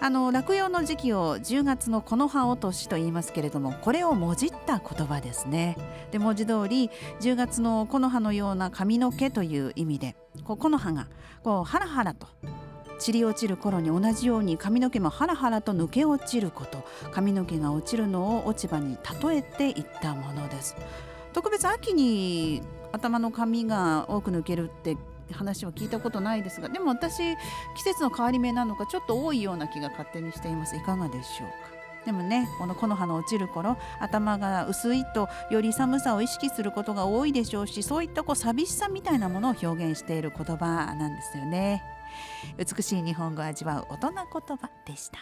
あの落葉の時期を10月のこの葉落としと言いますけれどもこれをもじった言葉ですね。で文字通り10月の木の葉のような髪の毛という意味でこう木の葉がこうハラハラと散り落ちる頃に同じように髪の毛もハラハラと抜け落ちること髪の毛が落ちるのを落ち葉に例えていったものです。特別秋に頭の髪が多く抜けるって話を聞いたことないですがでも私季節の変わり目なのかちょっと多いような気が勝手にしています。いかがでしょうか？でもねこの木の葉の落ちる頃頭が薄いとより寒さを意識することが多いでしょうしそういったこう寂しさみたいなものを表現している言葉なんですよね。美しい日本語を味わう大人言葉でした。